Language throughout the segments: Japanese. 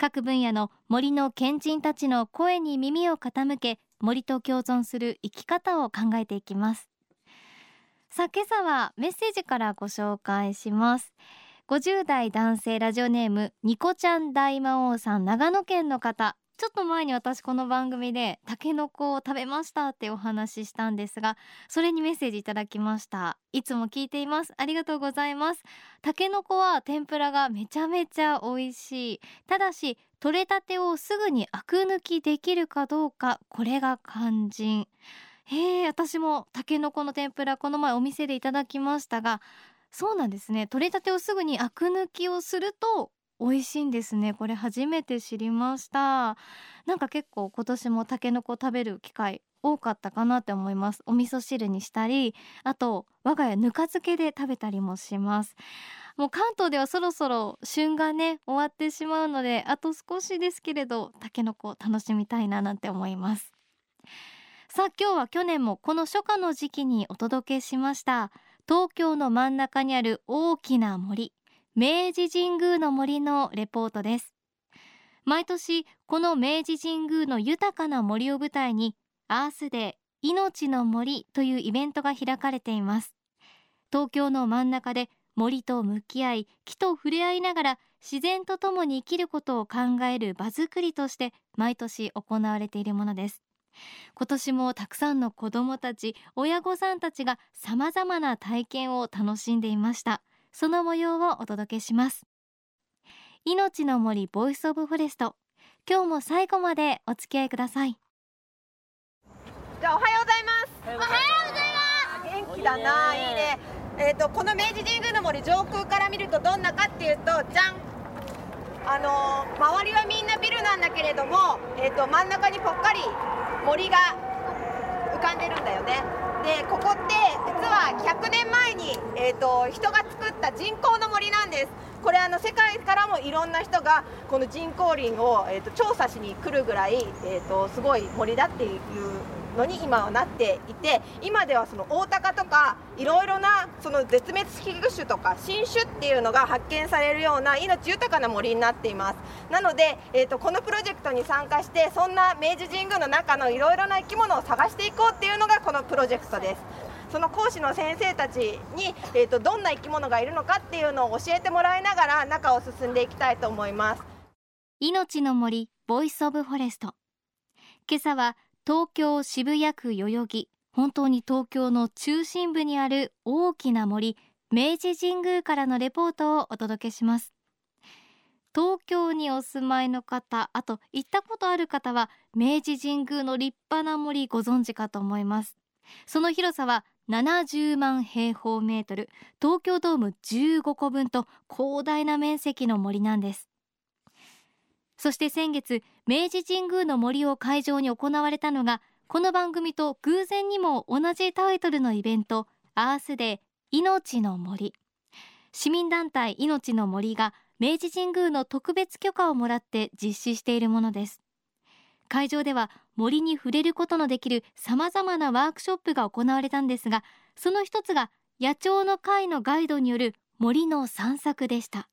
各分野の森の賢人たちの声に耳を傾け森と共存する生き方を考えていきます。さあ今朝はメッセージからご紹介します。50代男性ラジオネームニコちゃん大魔王さん長野県の方。ちょっと前に私この番組でタケノコを食べましたってお話ししたんですがそれにメッセージいただきました。いつも聞いています。ありがとうございます。タケノコは天ぷらがめちゃめちゃ美味しい。ただし取れたてをすぐにアク抜きできるかどうかこれが肝心。へえ私もタケノコの天ぷらこの前お店でいただきましたがそうなんですね。取れたてをすぐにアク抜きをすると美味しいんですね。これ初めて知りました。なんか結構今年もタケノコ食べる機会多かったかなって思います。お味噌汁にしたりあと我が家ぬか漬けで食べたりもします。もう関東ではそろそろ旬がね終わってしまうのであと少しですけれどタケノコ楽しみたいななんて思います。さあ今日は去年もこの初夏の時期にお届けしました。東京の真ん中にある大きな森。明治神宮の森のレポートです。毎年この明治神宮の豊かな森を舞台にアースデー命の森というイベントが開かれています。東京の真ん中で森と向き合い木と触れ合いながら自然とともに生きることを考える場作りとして毎年行われているものです。今年もたくさんの子どもたち親御さんたちがさまざまな体験を楽しんでいました。その模様をお届けします。命の森 Voice of Forest。今日も最後までお付き合いください。じゃあおはようございます。おはようございます。元気だな。いいね。えっ、ー、とこの明治神宮の森上空から見るとどんなかっていうとじゃん。あのー、周りはみんなビルなんだけれどもえっ、ー、と真ん中にぽっかり森が浮かんでるんだよねでここって実は100年前に、えーと、人が作った人工の森なんです。これあの世界からもいろんな人がこの人工林を、えーと、調査しに来るぐらい、えーとすごい森だっていうのに今はなっていて今ではそのオオタカとかいろいろなその絶滅危惧種とか新種っていうのが発見されるような命豊かな森になっています。なので、えーと、このプロジェクトに参加してそんな明治神宮の中のいろいろな生き物を探していこうっていうのがこのプロジェクトです。その講師の先生たちに、えーとどんな生き物がいるのかっていうのを教えてもらいながら中を進んでいきたいと思います。命の森 Voice of Forest。今朝は東京渋谷区代々木本当に東京の中心部にある大きな森明治神宮からのレポートをお届けします。東京にお住まいの方あと行ったことある方は明治神宮の立派な森ご存知かと思います。その広さは70万平方メートル。東京ドーム15個分と広大な面積の森なんです。そして先月明治神宮の森を会場に行われたのがこの番組と偶然にも同じタイトルのイベントアースデー命の森。市民団体命の森が明治神宮の特別許可をもらって実施しているものです。会場では森に触れることのできる様々なワークショップが行われたんですがその一つが野鳥の会のガイドによる森の散策でした。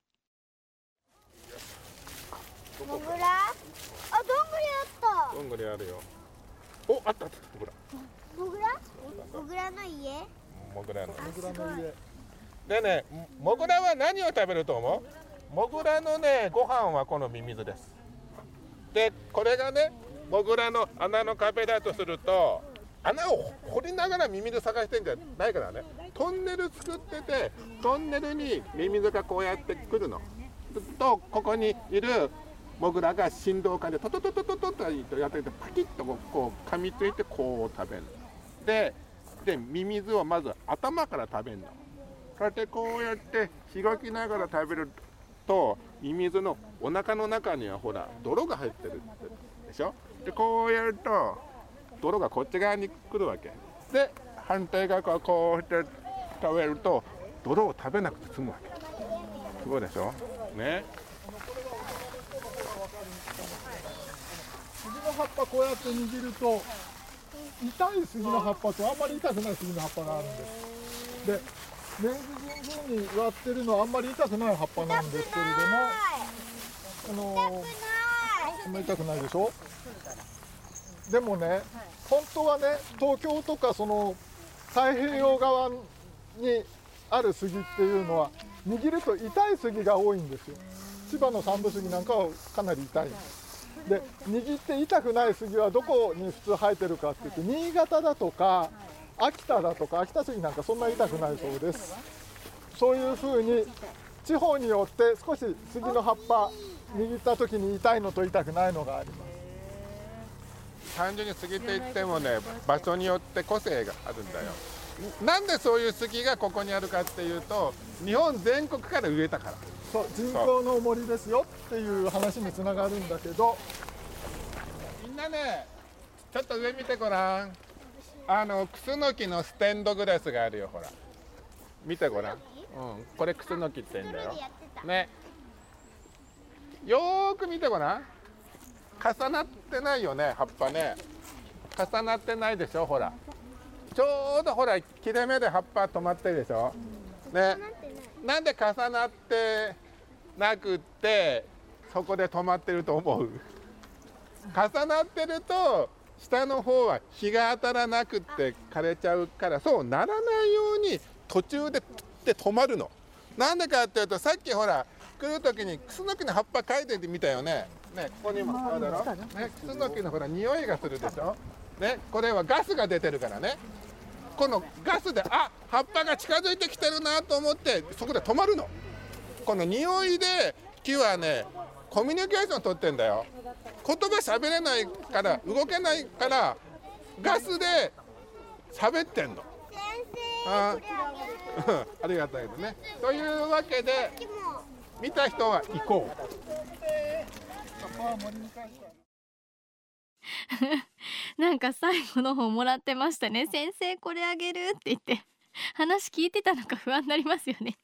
モグラあ、どんぐりあった。どんぐりあるよ。お、あったあった。モグラモグラモグラの家。モグラの家でね、モグラは何を食べると思う？モグラのね、ご飯はこのミミズです。で、これがね、モグラの穴の壁だとすると穴を掘りながらミミズ探してんじゃないからね。トンネル作っててトンネルにミミズがこうやってくるの。とここにいるモグラが振動感でトトトトトトとやっててパキッとこう噛みついてこう食べるででミミズをまず頭から食べるのこうやってこうやってしごきながら食べるとミミズのお腹の中にはほら泥が入ってるでしょ？でこうやると泥がこっち側に来るわけ。で反対側からこうやって食べると泥を食べなくて済むわけ。すごいでしょ？ね杉の葉っぱこうやって握ると痛い杉の葉っぱとあんまり痛くない杉の葉っぱがあるんです。で明治神宮に植わってるのはあんまり痛くない葉っぱなんですけれどもあのあんまり痛くないでしょ？でもね本当はね東京とかその太平洋側にある杉っていうのは握ると痛い杉が多いんですよ。千葉の三部杉なんかはかなり痛い。んですで握って痛くない杉はどこに普通生えてるかっていうと新潟だとか秋田だとか秋田杉なんかそんな痛くないそうです。そういうふうに地方によって少し杉の葉っぱ握った時に痛いのと痛くないのがあります。単純に杉って言ってもね場所によって個性があるんだよ。なんでそういう杉がここにあるかっていうと日本全国から植えたからそう人工の森ですよっていう話につながるんだけどみんなねちょっと上見てごらん。あのクスノキのステンドグラスがあるよほら。見てごらん、うん、これクスノキって言うんだよ。ね。よーく見てごらん。重なってないよね葉っぱね。重なってないでしょほら。ちょうどほら切れ目で葉っぱ止まってるでしょ。ねなんで重なってなくってそこで止まってると思う？重なってると下の方は日が当たらなくって枯れちゃうからそうならないように途中でで止まるの。なんでかっていうとさっきほら来る時にクスノキの葉っぱ描いててみたよね。ねここにもそうだろ。ねクスノキのほら匂いがするでしょ。ねこれはガスが出てるからね。このガスであ葉っぱが近づいてきてるなと思ってそこで止まるの。この匂いで木はねコミュニケーション取ってんだよ。言葉喋れないから動けないからガスで喋ってんの。あ。ありがたいけどね。というわけで見た人は行こう なんか最後の方もらってましたね。先生これあげるって言って。話聞いてたのか不安になりますよね。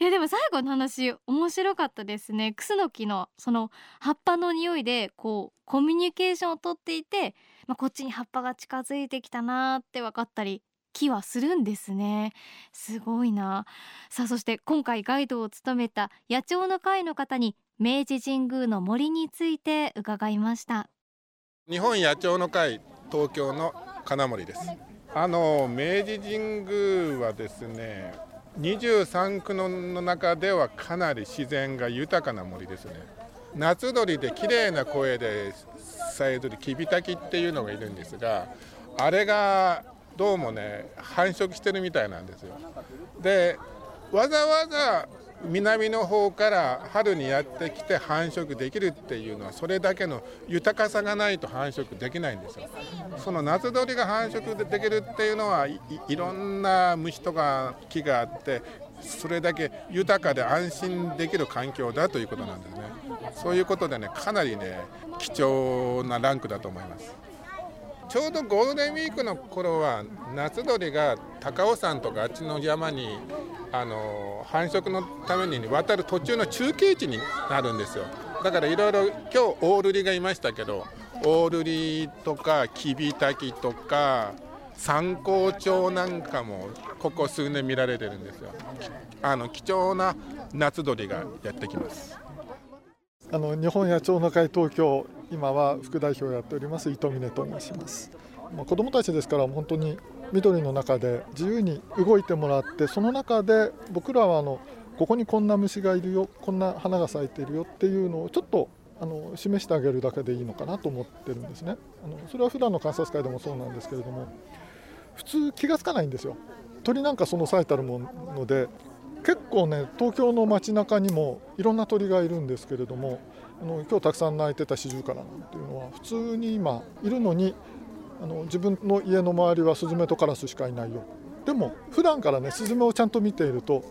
いやでも最後の話面白かったですね。クスノキのその葉っぱの匂いでこうコミュニケーションをとっていて、まあ、こっちに葉っぱが近づいてきたなって分かったり気はするんですね。すごいな。さあそして今回ガイドを務めた野鳥の会の方に明治神宮の森について伺いました日本野鳥の会東京の金森です。あの明治神宮はですね23区の中ではかなり自然が豊かな森ですね。夏鳥で綺麗な声でさえずるキビタキっていうのがいるんですがあれがどうもね繁殖してるみたいなんですよ。でわざわざ南の方から春にやってきて繁殖できるっていうのはそれだけの豊かさがないと繁殖できないんですよ。その夏鳥が繁殖できるっていうのはいいろんな虫とか木があってそれだけ豊かで安心できる環境だということなんですね。そういうことでねかなりね貴重なランクだと思います。ちょうどゴールデンウィークの頃は夏鳥が高尾山とかあっちの山にあの繁殖のために渡る途中の中継地になるんですよ。だからいろいろ今日オオルリがいましたけどオオルリとかキビタキとか三光鳥なんかもここ数年見られてるんですよ。あの貴重な夏鳥がやってきます。あの日本野鳥の会東京今は副代表をやっております伊藤峰と申します。まあ、子どもたちですから本当に緑の中で自由に動いてもらってその中で僕らはあのここにこんな虫がいるよこんな花が咲いているよっていうのをちょっとあの示してあげるだけでいいのかなと思ってるんですね。あのそれは普段の観察会でもそうなんですけれども普通気が付かないんですよ。鳥なんかその最たるもので結構ね東京の街中にもいろんな鳥がいるんですけれどもあの今日たくさん鳴いてたシジュウカラなんていうのは普通に今いるのにあの自分の家の周りはスズメとカラスしかいないよ。でも普段からねスズメをちゃんと見ていると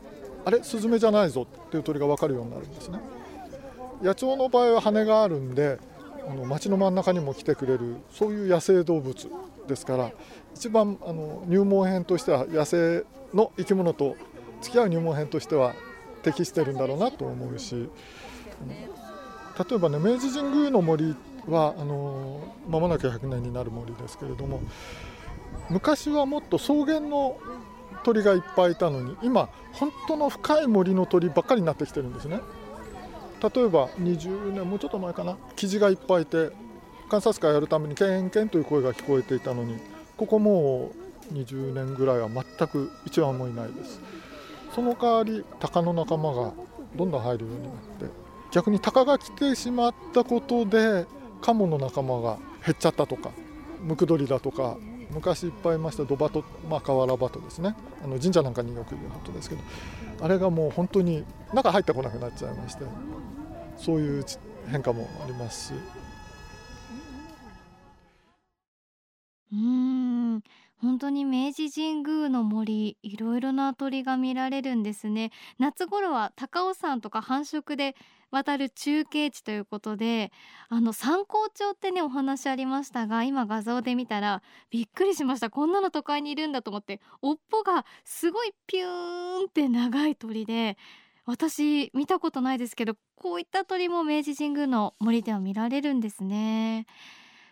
あれスズメじゃないぞっていう鳥が分かるようになるんですね。野鳥の場合は羽があるんであの街の真ん中にも来てくれるそういう野生動物ですから一番あの入門編としては野生の生き物と付き合う入門編としては適してるんだろうなと思うし例えばね明治神宮の森はあの間もなく100年になる森ですけれども昔はもっと草原の鳥がいっぱいいたのに今本当の深い森の鳥ばっかりになってきてるんですね。例えば20年もうちょっと前かなキジがいっぱいいて観察会やるためにケンケンという声が聞こえていたのにここもう20年ぐらいは全く一羽もいないです。その代わり鷹の仲間がどんどん入るようになって逆に鷹が来てしまったことでカモの仲間が減っちゃったとかムクドリだとか昔いっぱいいましたドバト、まあ、瓦バトですねあの神社なんかによくいることですけどあれがもう本当に中入ってこなくなっちゃいましてそういう変化もありますし。当に明治神宮の森いろいろな鳥が見られるんですね。夏頃は高尾山とか繁殖で渡る中継地ということであの参考町ってねお話ありましたが今画像で見たらびっくりしました。こんなの都会にいるんだと思って尾っぽがすごいピューンって長い鳥で私見たことないですけどこういった鳥も明治神宮の森では見られるんですね。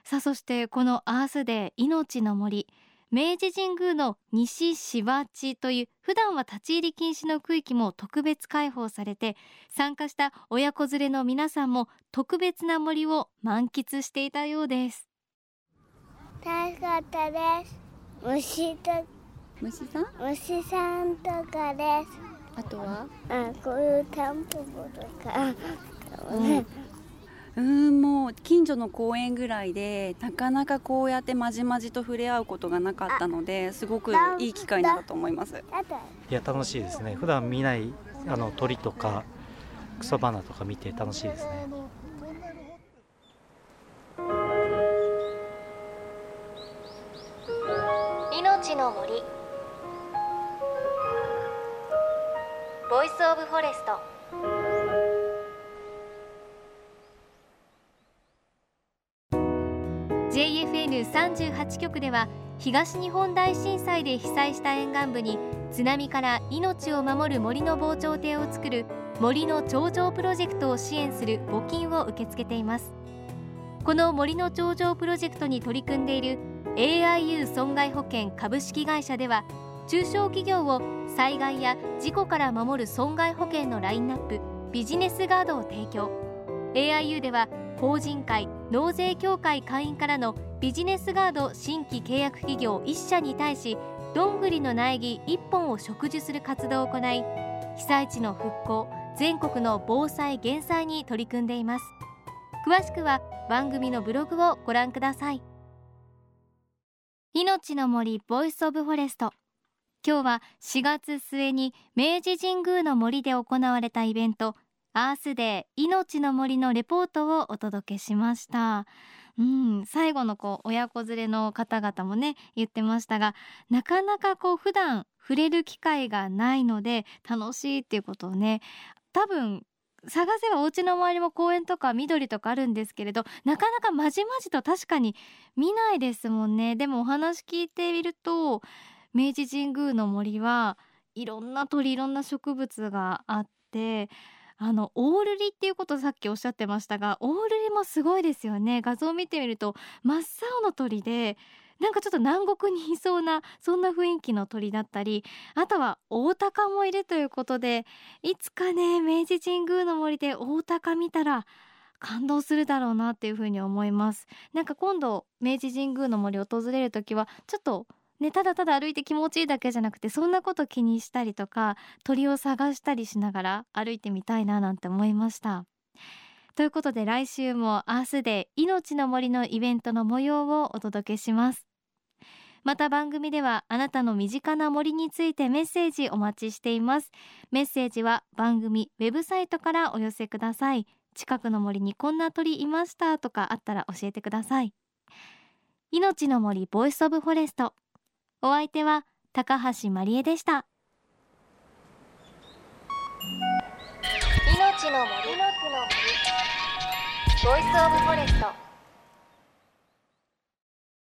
さあそしてこのアースデー命の森明治神宮の西芝地という普段は立ち入り禁止の区域も特別開放されて参加した親子連れの皆さんも特別な森を満喫していたようです。楽しかったです。虫と虫さん？虫さんとかです。あとは？あこういうタンポポとか、うんうんもう近所の公園ぐらいでなかなかこうやってまじまじと触れ合うことがなかったのですごくいい機会だと思います。いや楽しいですね。普段見ないあの鳥とか草花とか見て楽しいですね。命の森。 Voice of Forest 州38局では東日本大震災で被災した沿岸部に津波から命を守る森の防潮堤を作る森の頂上プロジェクトを支援する募金を受け付けています。この森の頂上プロジェクトに取り組んでいる AIU 損害保険株式会社では中小企業を災害や事故から守る損害保険のラインナップビジネスガードを提供。AIU では法人会納税協会会員からのビジネスガード新規契約企業1社に対しどんぐりの苗木1本を植樹する活動を行い被災地の復興全国の防災減災に取り組んでいます。詳しくは番組のブログをご覧ください。命の森 Voice of Forest。今日は4月末に明治神宮の森で行われたイベントアースデー命の森のレポートをお届けしました。うん最後のこう親子連れの方々もね言ってましたがなかなかこう普段触れる機会がないので楽しいっていうことをね多分探せばお家の周りも公園とか緑とかあるんですけれどなかなかまじまじと確かに見ないですもんね。でもお話聞いてみると明治神宮の森はいろんな鳥いろんな植物があってあのオールリっていうことさっきおっしゃってましたがオールリもすごいですよね。画像を見てみると真っ青の鳥でなんかちょっと南国にいそうなそんな雰囲気の鳥だったりあとは大鷹もいるということでいつかね明治神宮の森で大鷹見たら感動するだろうなっていうふうに思います。なんか今度明治神宮の森訪れる時はちょっとね、ただただ歩いて気持ちいいだけじゃなくてそんなこと気にしたりとか鳥を探したりしながら歩いてみたいななんて思いました。ということで来週もアースデー命の森のイベントの模様をお届けします。また番組ではあなたの身近な森についてメッセージお待ちしています。メッセージは番組ウェブサイトからお寄せください。近くの森にこんな鳥いましたとかあったら教えてください。命の森 Voice of Forest。お相手は高橋まりえでした。命の森。の木の森。 Voice of Forest。